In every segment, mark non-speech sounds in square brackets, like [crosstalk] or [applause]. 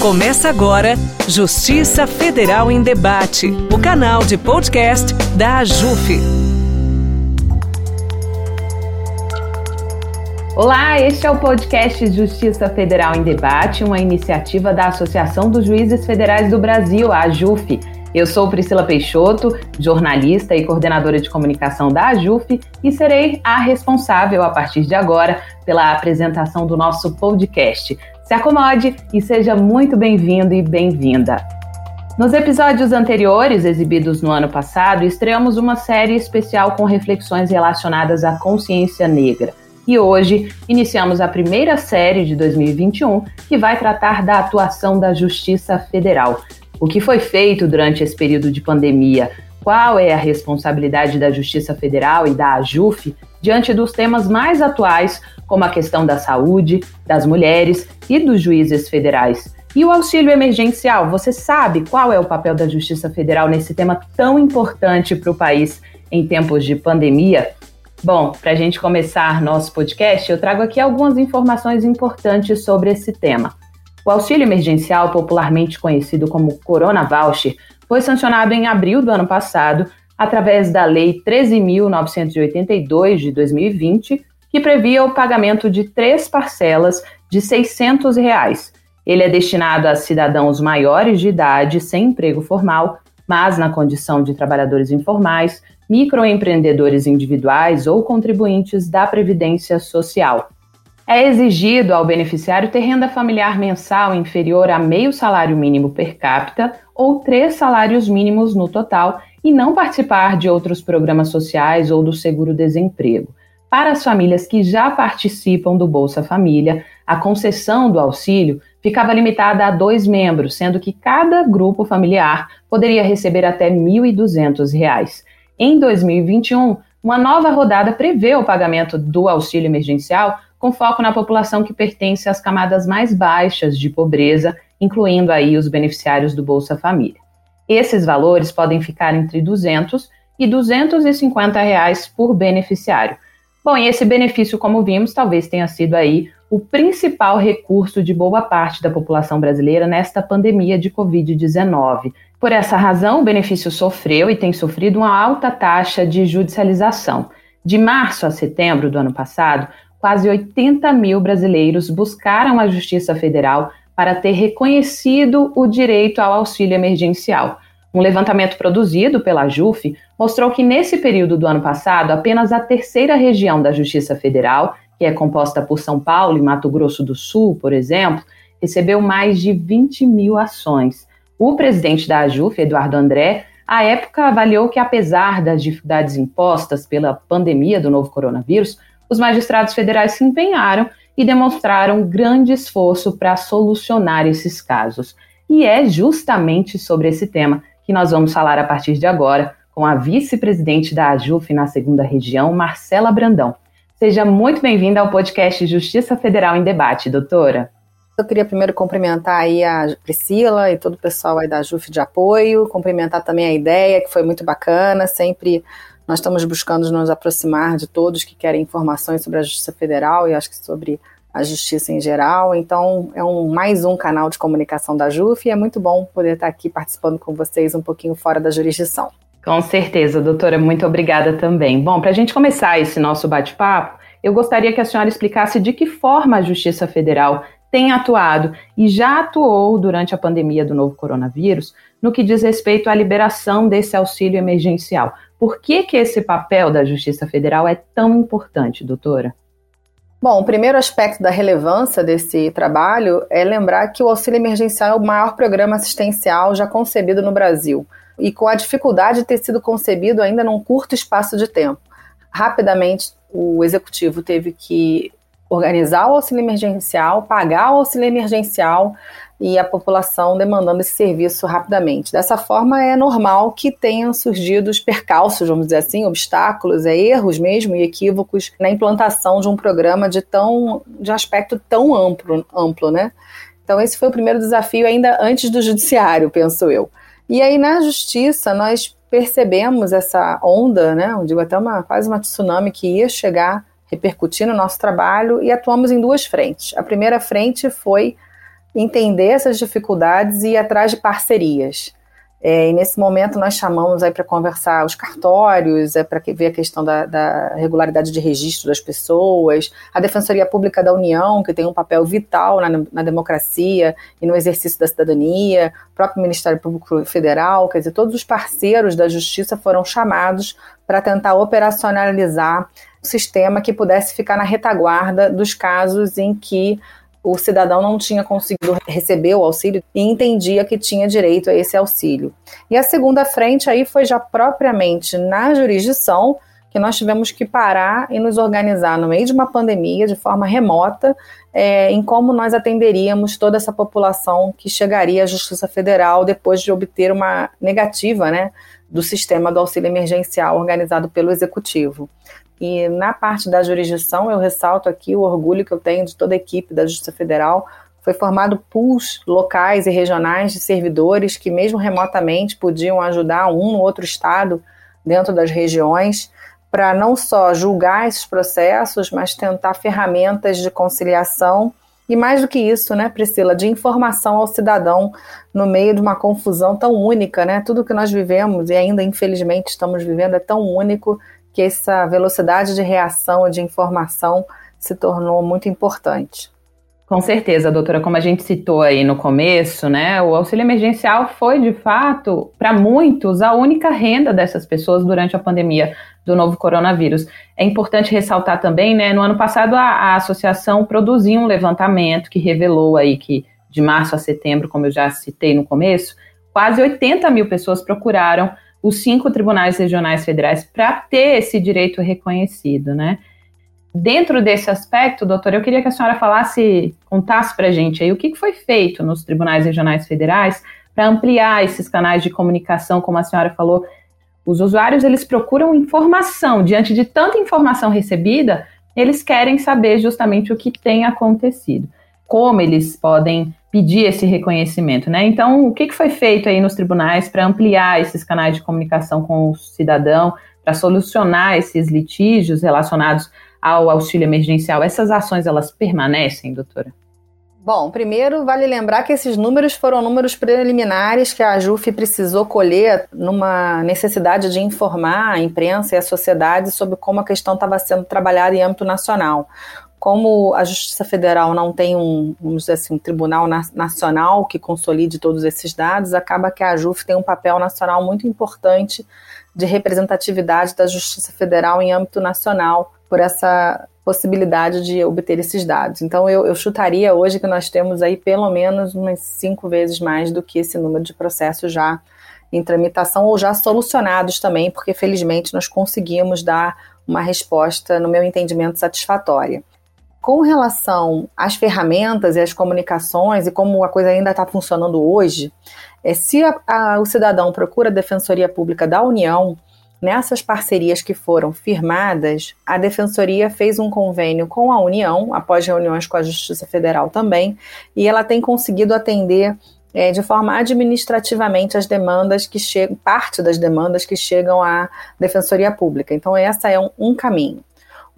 Começa agora Justiça Federal em Debate, o canal de podcast da AJUF. Olá, este é o podcast Justiça Federal em Debate, uma iniciativa da Associação dos Juízes Federais do Brasil, a AJUF. Eu sou Priscila Peixoto, jornalista e coordenadora de comunicação da AJUF, e serei a responsável, a partir de agora, pela apresentação do nosso podcast. Se acomode e seja muito bem-vindo e bem-vinda. Nos episódios anteriores, exibidos no ano passado, estreamos uma série especial com reflexões relacionadas à consciência negra. E hoje iniciamos a primeira série de 2021, que vai tratar da atuação da Justiça Federal. O que foi feito durante esse período de pandemia? Qual é a responsabilidade da Justiça Federal e da AJUF diante dos temas mais atuais, como a questão da saúde, das mulheres e dos juízes federais. E o auxílio emergencial, você sabe qual é o papel da Justiça Federal nesse tema tão importante para o país em tempos de pandemia? Bom, para a gente começar nosso podcast, eu trago aqui algumas informações importantes sobre esse tema. O auxílio emergencial, popularmente conhecido como Corona Voucher, foi sancionado em abril do ano passado através da Lei 13.982 de 2020, que previa o pagamento de três parcelas de 600 reais. Ele é destinado a cidadãos maiores de idade sem emprego formal, mas na condição de trabalhadores informais, microempreendedores individuais ou contribuintes da Previdência Social. É exigido ao beneficiário ter renda familiar mensal inferior a meio salário mínimo per capita ou três salários mínimos no total e não participar de outros programas sociais ou do seguro-desemprego. Para as famílias que já participam do Bolsa Família, a concessão do auxílio ficava limitada a dois membros, sendo que cada grupo familiar poderia receber até R$ 1.200. Em 2021, uma nova rodada prevê o pagamento do auxílio emergencial com foco na população que pertence às camadas mais baixas de pobreza, incluindo aí os beneficiários do Bolsa Família. Esses valores podem ficar entre R$ 200 e 250 reais por beneficiário. Bom, e esse benefício, como vimos, talvez tenha sido aí o principal recurso de boa parte da população brasileira nesta pandemia de Covid-19. Por essa razão, o benefício sofreu e tem sofrido uma alta taxa de judicialização. De março a setembro do ano passado, quase 80 mil brasileiros buscaram a Justiça Federal para ter reconhecido o direito ao auxílio emergencial. Um levantamento produzido pela JUF mostrou que nesse período do ano passado, apenas a terceira região da Justiça Federal, que é composta por São Paulo e Mato Grosso do Sul, por exemplo, recebeu mais de 20 mil ações. O presidente da AJUF, Eduardo André, à época avaliou que, apesar das dificuldades impostas pela pandemia do novo coronavírus, os magistrados federais se empenharam e demonstraram grande esforço para solucionar esses casos. E é justamente sobre esse tema que nós vamos falar a partir de agora com a vice-presidente da AJUF na segunda região, Marcela Brandão. Seja muito bem-vinda ao podcast Justiça Federal em Debate, doutora. Eu queria primeiro cumprimentar aí a Priscila e todo o pessoal aí da JUF de apoio, cumprimentar também a ideia, que foi muito bacana, sempre nós estamos buscando nos aproximar de todos que querem informações sobre a Justiça Federal e acho que sobre a justiça em geral. Então, é um mais um canal de comunicação da JUF e é muito bom poder estar aqui participando com vocês um pouquinho fora da jurisdição. Com certeza, doutora, muito obrigada também. Bom, para a gente começar esse nosso bate-papo, eu gostaria que a senhora explicasse de que forma a Justiça Federal tem atuado e já atuou durante a pandemia do novo coronavírus no que diz respeito à liberação desse auxílio emergencial. Por que, que esse papel da Justiça Federal é tão importante, doutora? Bom, o primeiro aspecto da relevância desse trabalho é lembrar que o auxílio emergencial é o maior programa assistencial já concebido no Brasil e com a dificuldade de ter sido concebido ainda num curto espaço de tempo. Rapidamente, o executivo teve que organizar o auxílio emergencial, pagar o auxílio emergencial e a população demandando esse serviço rapidamente. Dessa forma, é normal que tenham surgido os percalços, vamos dizer assim, obstáculos, é, erros mesmo e equívocos na implantação de um programa de tão de aspecto tão amplo, amplo, né? Então esse foi o primeiro desafio ainda antes do judiciário, penso eu. E aí, na justiça, nós percebemos essa onda, né, eu digo até uma, quase uma tsunami que ia chegar, repercutir no nosso trabalho, e atuamos em duas frentes. A primeira frente foi entender essas dificuldades e ir atrás de parcerias. É, e nesse momento nós chamamos aí para conversar os cartórios, é para ver a questão da, da, regularidade de registro das pessoas, a Defensoria Pública da União, que tem um papel vital na, na democracia e no exercício da cidadania, o próprio Ministério Público Federal, quer dizer, todos os parceiros da justiça foram chamados para tentar operacionalizar um sistema que pudesse ficar na retaguarda dos casos em que o cidadão não tinha conseguido receber o auxílio e entendia que tinha direito a esse auxílio. E a segunda frente aí foi já propriamente na jurisdição, que nós tivemos que parar e nos organizar no meio de uma pandemia, de forma remota, é, em como nós atenderíamos toda essa população que chegaria à Justiça Federal depois de obter uma negativa né, do sistema do auxílio emergencial organizado pelo Executivo. E na parte da jurisdição, eu ressalto aqui o orgulho que eu tenho de toda a equipe da Justiça Federal. Foi formado pools locais e regionais de servidores que, mesmo remotamente, podiam ajudar um ou outro estado dentro das regiões para não só julgar esses processos, mas tentar ferramentas de conciliação e mais do que isso, né, Priscila, de informação ao cidadão no meio de uma confusão tão única, né? Tudo que nós vivemos e ainda infelizmente estamos vivendo é tão único que essa velocidade de reação de informação se tornou muito importante. Com certeza, doutora, como a gente citou aí no começo, né, o auxílio emergencial foi de fato, para muitos, a única renda dessas pessoas durante a pandemia do novo coronavírus. É importante ressaltar também, né, no ano passado a, a associação produziu um levantamento que revelou aí que de março a setembro, como eu já citei no começo, quase 80 mil pessoas procuraram os cinco tribunais regionais federais para ter esse direito reconhecido, né? Dentro desse aspecto, doutor, eu queria que a senhora falasse, contasse para a gente aí o que foi feito nos tribunais regionais federais para ampliar esses canais de comunicação, como a senhora falou. Os usuários, eles procuram informação. Diante de tanta informação recebida, eles querem saber justamente o que tem acontecido. Como eles podem pedir esse reconhecimento, né? Então, o que, que foi feito aí nos tribunais para ampliar esses canais de comunicação com o cidadão, para solucionar esses litígios relacionados ao auxílio emergencial? Essas ações, elas permanecem, doutora? Bom, primeiro vale lembrar que esses números foram números preliminares que a JUF precisou colher numa necessidade de informar a imprensa e a sociedade sobre como a questão estava sendo trabalhada em âmbito nacional como a Justiça Federal não tem um, vamos dizer assim, um tribunal na, nacional que consolide todos esses dados, acaba que a JUF tem um papel nacional muito importante de representatividade da Justiça Federal em âmbito nacional por essa possibilidade de obter esses dados. Então, eu, eu chutaria hoje que nós temos aí pelo menos umas cinco vezes mais do que esse número de processos já em tramitação ou já solucionados também, porque felizmente nós conseguimos dar uma resposta, no meu entendimento, satisfatória. Com relação às ferramentas e às comunicações e como a coisa ainda está funcionando hoje, é, se a, a, o cidadão procura a Defensoria Pública da União, nessas parcerias que foram firmadas, a Defensoria fez um convênio com a União, após reuniões com a Justiça Federal também, e ela tem conseguido atender é, de forma administrativamente as demandas que chegam, parte das demandas que chegam à Defensoria Pública. Então, essa é um, um caminho.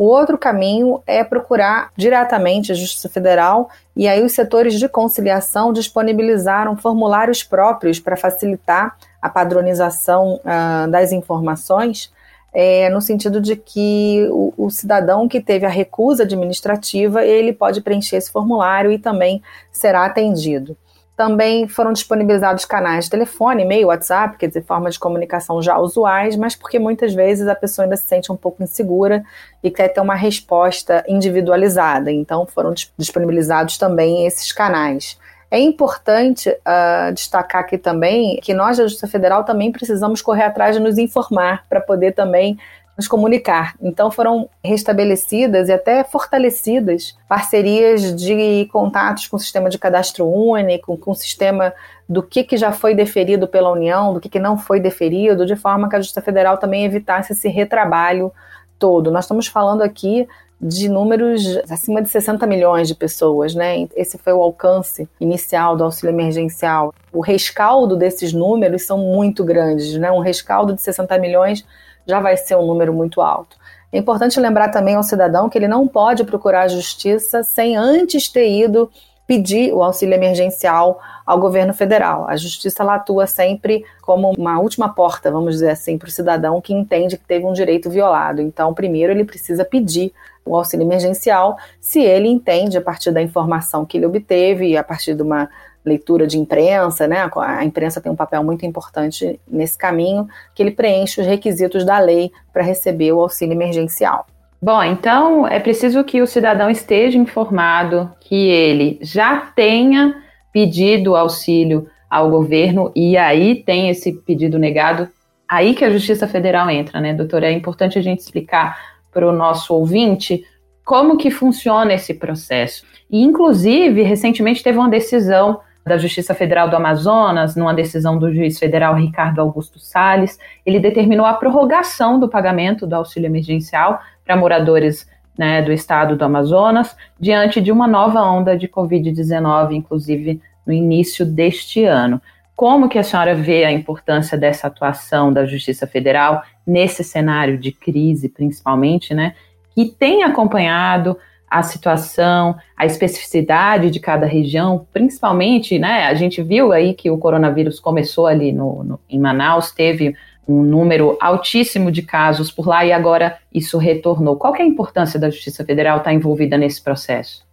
O outro caminho é procurar diretamente a Justiça Federal e aí os setores de conciliação disponibilizaram formulários próprios para facilitar a padronização uh, das informações, é, no sentido de que o, o, cidadão que teve a recusa administrativa, ele pode preencher esse formulário e também será atendido. Também foram disponibilizados canais de telefone, e-mail, WhatsApp, quer dizer, formas de comunicação já usuais, mas porque muitas vezes a pessoa ainda se sente um pouco insegura e quer ter uma resposta individualizada. Então, foram disponibilizados também esses canais. É importante uh, destacar aqui também que nós da Justiça Federal também precisamos correr atrás de nos informar para poder também nos comunicar. Então foram restabelecidas e até fortalecidas parcerias de contatos com o sistema de cadastro único, com o sistema do que, que já foi deferido pela União, do que, que não foi deferido, de forma que a Justiça Federal também evitasse esse retrabalho todo. Nós estamos falando aqui de números acima de 60 milhões de pessoas, né? Esse foi o alcance inicial do auxílio emergencial. O rescaldo desses números são muito grandes, né? Um rescaldo de 60 milhões já vai ser um número muito alto. É importante lembrar também ao cidadão que ele não pode procurar a justiça sem antes ter ido pedir o auxílio emergencial ao governo federal. A justiça ela atua sempre como uma última porta, vamos dizer assim, para o cidadão que entende que teve um direito violado. Então, primeiro ele precisa pedir o auxílio emergencial se ele entende, a partir da informação que ele obteve, a partir de uma leitura de imprensa, né? A imprensa tem um papel muito importante nesse caminho, que ele preenche os requisitos da lei para receber o auxílio emergencial. Bom, então é preciso que o cidadão esteja informado, que ele já tenha pedido auxílio ao governo e aí tem esse pedido negado, aí que a Justiça Federal entra, né, doutora? É importante a gente explicar para o nosso ouvinte como que funciona esse processo. E, inclusive, recentemente teve uma decisão da Justiça Federal do Amazonas, numa decisão do juiz federal Ricardo Augusto Salles, ele determinou a prorrogação do pagamento do auxílio emergencial para moradores né, do estado do Amazonas, diante de uma nova onda de Covid-19, inclusive no início deste ano. Como que a senhora vê a importância dessa atuação da Justiça Federal nesse cenário de crise, principalmente, né, que tem acompanhado a situação, a especificidade de cada região, principalmente, né, a gente viu aí que o coronavírus começou ali no, no em Manaus, teve um número altíssimo de casos por lá e agora isso retornou. Qual é a importância da Justiça Federal estar envolvida nesse processo?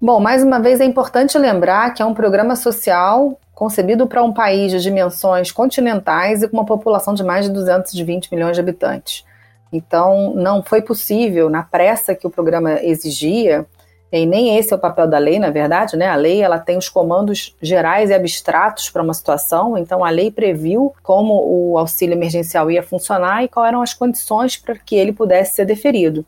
Bom, mais uma vez é importante lembrar que é um programa social concebido para um país de dimensões continentais e com uma população de mais de 220 milhões de habitantes. Então, não foi possível, na pressa que o programa exigia, e nem esse é o papel da lei, na verdade, né? A lei ela tem os comandos gerais e abstratos para uma situação, então a lei previu como o auxílio emergencial ia funcionar e quais eram as condições para que ele pudesse ser deferido.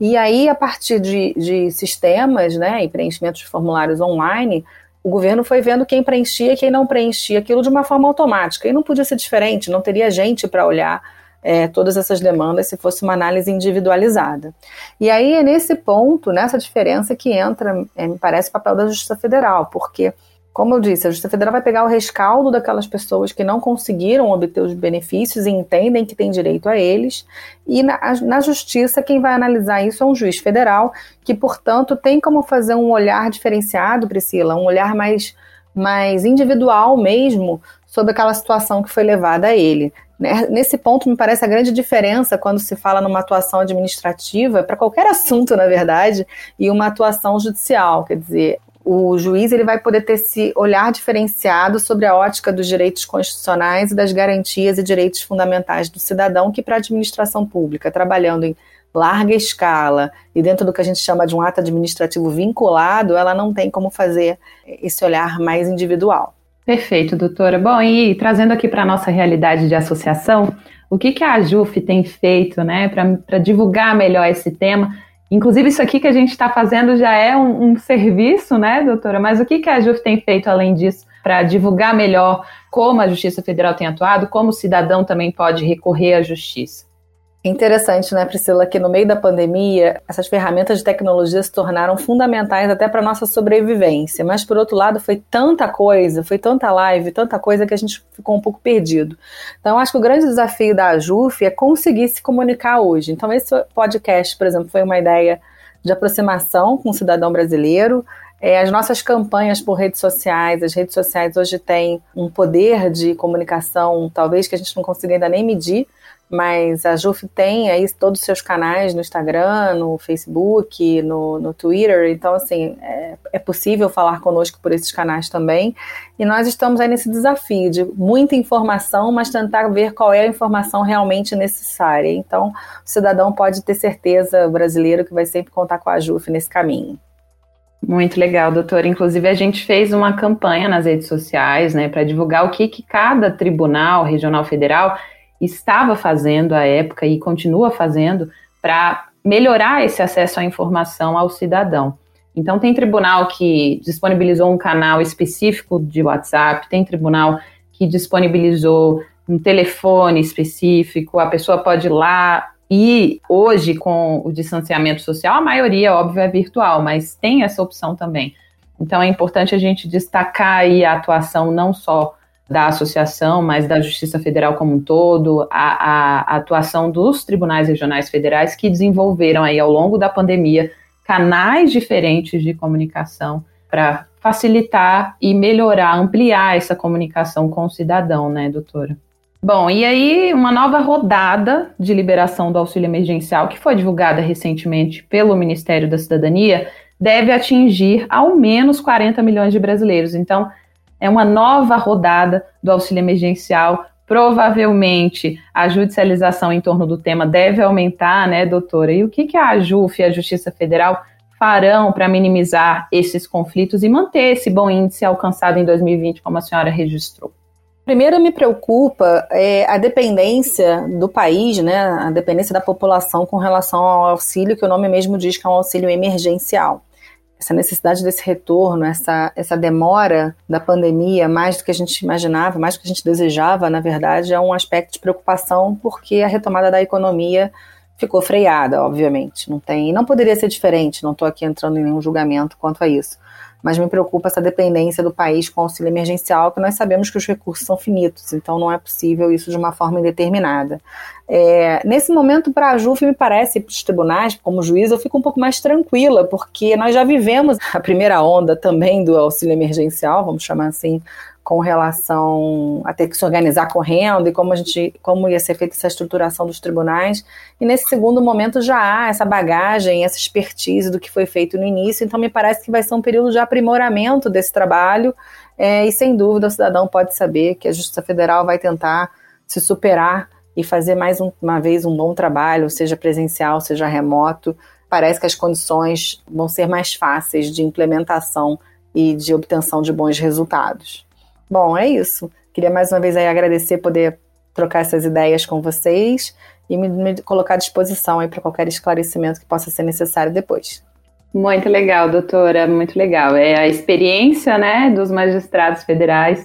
E aí, a partir de, de sistemas né, e preenchimentos de formulários online, o governo foi vendo quem preenchia e quem não preenchia aquilo de uma forma automática. E não podia ser diferente, não teria gente para olhar é, todas essas demandas se fosse uma análise individualizada. E aí é nesse ponto, nessa diferença, que entra, é, me parece, o papel da Justiça Federal, porque, como eu disse, a Justiça Federal vai pegar o rescaldo daquelas pessoas que não conseguiram obter os benefícios e entendem que têm direito a eles, e na, na Justiça quem vai analisar isso é um juiz federal, que, portanto, tem como fazer um olhar diferenciado, Priscila, um olhar mais mais individual mesmo sobre aquela situação que foi levada a ele. Né? Nesse ponto, me parece a grande diferença quando se fala numa atuação administrativa, para qualquer [laughs] assunto, na verdade, e uma atuação judicial. Quer dizer, o juiz ele vai poder ter esse olhar diferenciado sobre a ótica dos direitos constitucionais e das garantias e direitos fundamentais do cidadão, que para a administração pública, trabalhando em larga escala e dentro do que a gente chama de um ato administrativo vinculado, ela não tem como fazer esse olhar mais individual. Perfeito, doutora. Bom, e trazendo aqui para a nossa realidade de associação, o que, que a AJUF tem feito né, para divulgar melhor esse tema? Inclusive, isso aqui que a gente está fazendo já é um, um, serviço, né, doutora? Mas o que, que a AJUF tem feito além disso para divulgar melhor como a Justiça Federal tem atuado, como o cidadão também pode recorrer à justiça? Interessante, né, Priscila, que no meio da pandemia, essas ferramentas de tecnologia se tornaram fundamentais até para nossa sobrevivência. Mas, por outro lado, foi tanta coisa, foi tanta live, tanta coisa que a gente ficou um pouco perdido. Então, acho que o grande desafio da AJUF é conseguir se comunicar hoje. Então, esse podcast, por exemplo, foi uma ideia de aproximação com o cidadão brasileiro. É, as nossas campanhas por redes sociais, as redes sociais hoje têm um poder de comunicação, talvez que a gente não consiga ainda nem medir, mas a JUF tem aí todos os seus canais no Instagram, no Facebook, no, no Twitter, então assim, é, é, possível falar conosco por esses canais também, e nós estamos aí nesse desafio de muita informação, mas tentar ver qual é a informação realmente necessária, então o cidadão pode ter certeza, brasileiro, que vai sempre contar com a JUF nesse caminho. Muito legal, doutor. Inclusive, a gente fez uma campanha nas redes sociais, né, para divulgar o que, que cada tribunal regional federal estava fazendo à época e continua fazendo para melhorar esse acesso à informação ao cidadão. Então, tem tribunal que disponibilizou um canal específico de WhatsApp, tem tribunal que disponibilizou um telefone específico, a pessoa pode ir lá e hoje, com o distanciamento social, a maioria, óbvio, é virtual, mas tem essa opção também. Então, é importante a gente destacar aí a atuação não só da associação, mas da Justiça Federal como um todo, a, a, atuação dos tribunais regionais federais que desenvolveram aí ao longo da pandemia canais diferentes de comunicação para facilitar e melhorar, ampliar essa comunicação com o cidadão, né, doutora? Bom, e aí uma nova rodada de liberação do auxílio emergencial, que foi divulgada recentemente pelo Ministério da Cidadania, deve atingir ao menos 40 milhões de brasileiros. Então, é uma nova rodada do auxílio emergencial. Provavelmente a judicialização em torno do tema deve aumentar, né, doutora? E o que, que a AJUF e a Justiça Federal farão para minimizar esses conflitos e manter esse bom índice alcançado em 2020, como a senhora registrou? Primeiro me preocupa é, a dependência do país, né, a dependência da população com relação ao auxílio, que o nome mesmo diz que é um auxílio emergencial. Essa necessidade desse retorno, essa, essa demora da pandemia, mais do que a gente imaginava, mais do que a gente desejava, na verdade, é um aspecto de preocupação, porque a retomada da economia ficou freada, obviamente. Não tem, não poderia ser diferente, não estou aqui entrando em nenhum julgamento quanto a isso mas me preocupa essa dependência do país com auxílio emergencial, que nós sabemos que os recursos são finitos, então não é possível isso de uma forma indeterminada. É, nesse momento, para a JUF, me parece, para os tribunais, como juiz, eu fico um pouco mais tranquila, porque nós já vivemos a primeira onda também do auxílio emergencial, vamos chamar assim, com relação a ter que se organizar correndo e como a gente como ia ser feita essa estruturação dos tribunais. E nesse segundo momento já há essa bagagem essa expertise do que foi feito no início. Então me parece que vai ser um período de aprimoramento desse trabalho. É, e sem dúvida o cidadão pode saber que a Justiça Federal vai tentar se superar e fazer mais um, uma vez um bom trabalho seja presencial seja remoto. Parece que as condições vão ser mais fáceis de implementação e de obtenção de bons resultados. Bom, é isso. Queria mais uma vez aí agradecer poder trocar essas ideias com vocês e me, me colocar à disposição aí para qualquer esclarecimento que possa ser necessário depois. Muito legal, doutora, muito legal. É a experiência, né, dos magistrados federais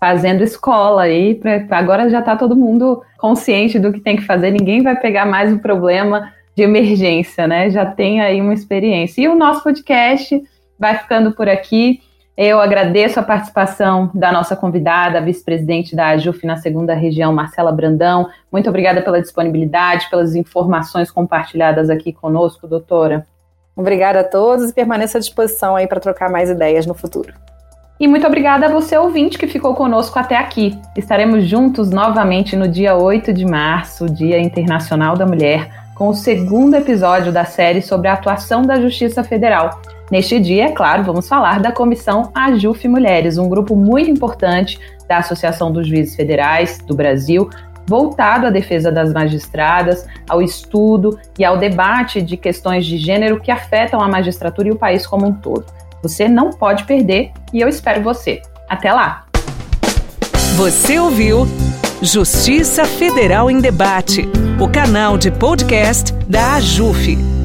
fazendo escola aí, pra, agora já está todo mundo consciente do que tem que fazer, ninguém vai pegar mais o problema de emergência, né? Já tem aí uma experiência. E o nosso podcast vai ficando por aqui. Eu agradeço a participação da nossa convidada, vice-presidente da AJUF na segunda região, Marcela Brandão. Muito obrigada pela disponibilidade, pelas informações compartilhadas aqui conosco, doutora. Obrigada a todos e permaneço à disposição aí para trocar mais ideias no futuro. E muito obrigada a você, ouvinte, que ficou conosco até aqui. Estaremos juntos novamente no dia 8 de março, Dia Internacional da Mulher, com o segundo episódio da série sobre a atuação da Justiça Federal. Neste dia, é claro, vamos falar da Comissão AJUF Mulheres, um grupo muito importante da Associação dos Juízes Federais do Brasil, voltado à defesa das magistradas, ao estudo e ao debate de questões de gênero que afetam a magistratura e o país como um todo. Você não pode perder e eu espero você. Até lá! Você ouviu Justiça Federal em Debate, o canal de podcast da AJUF.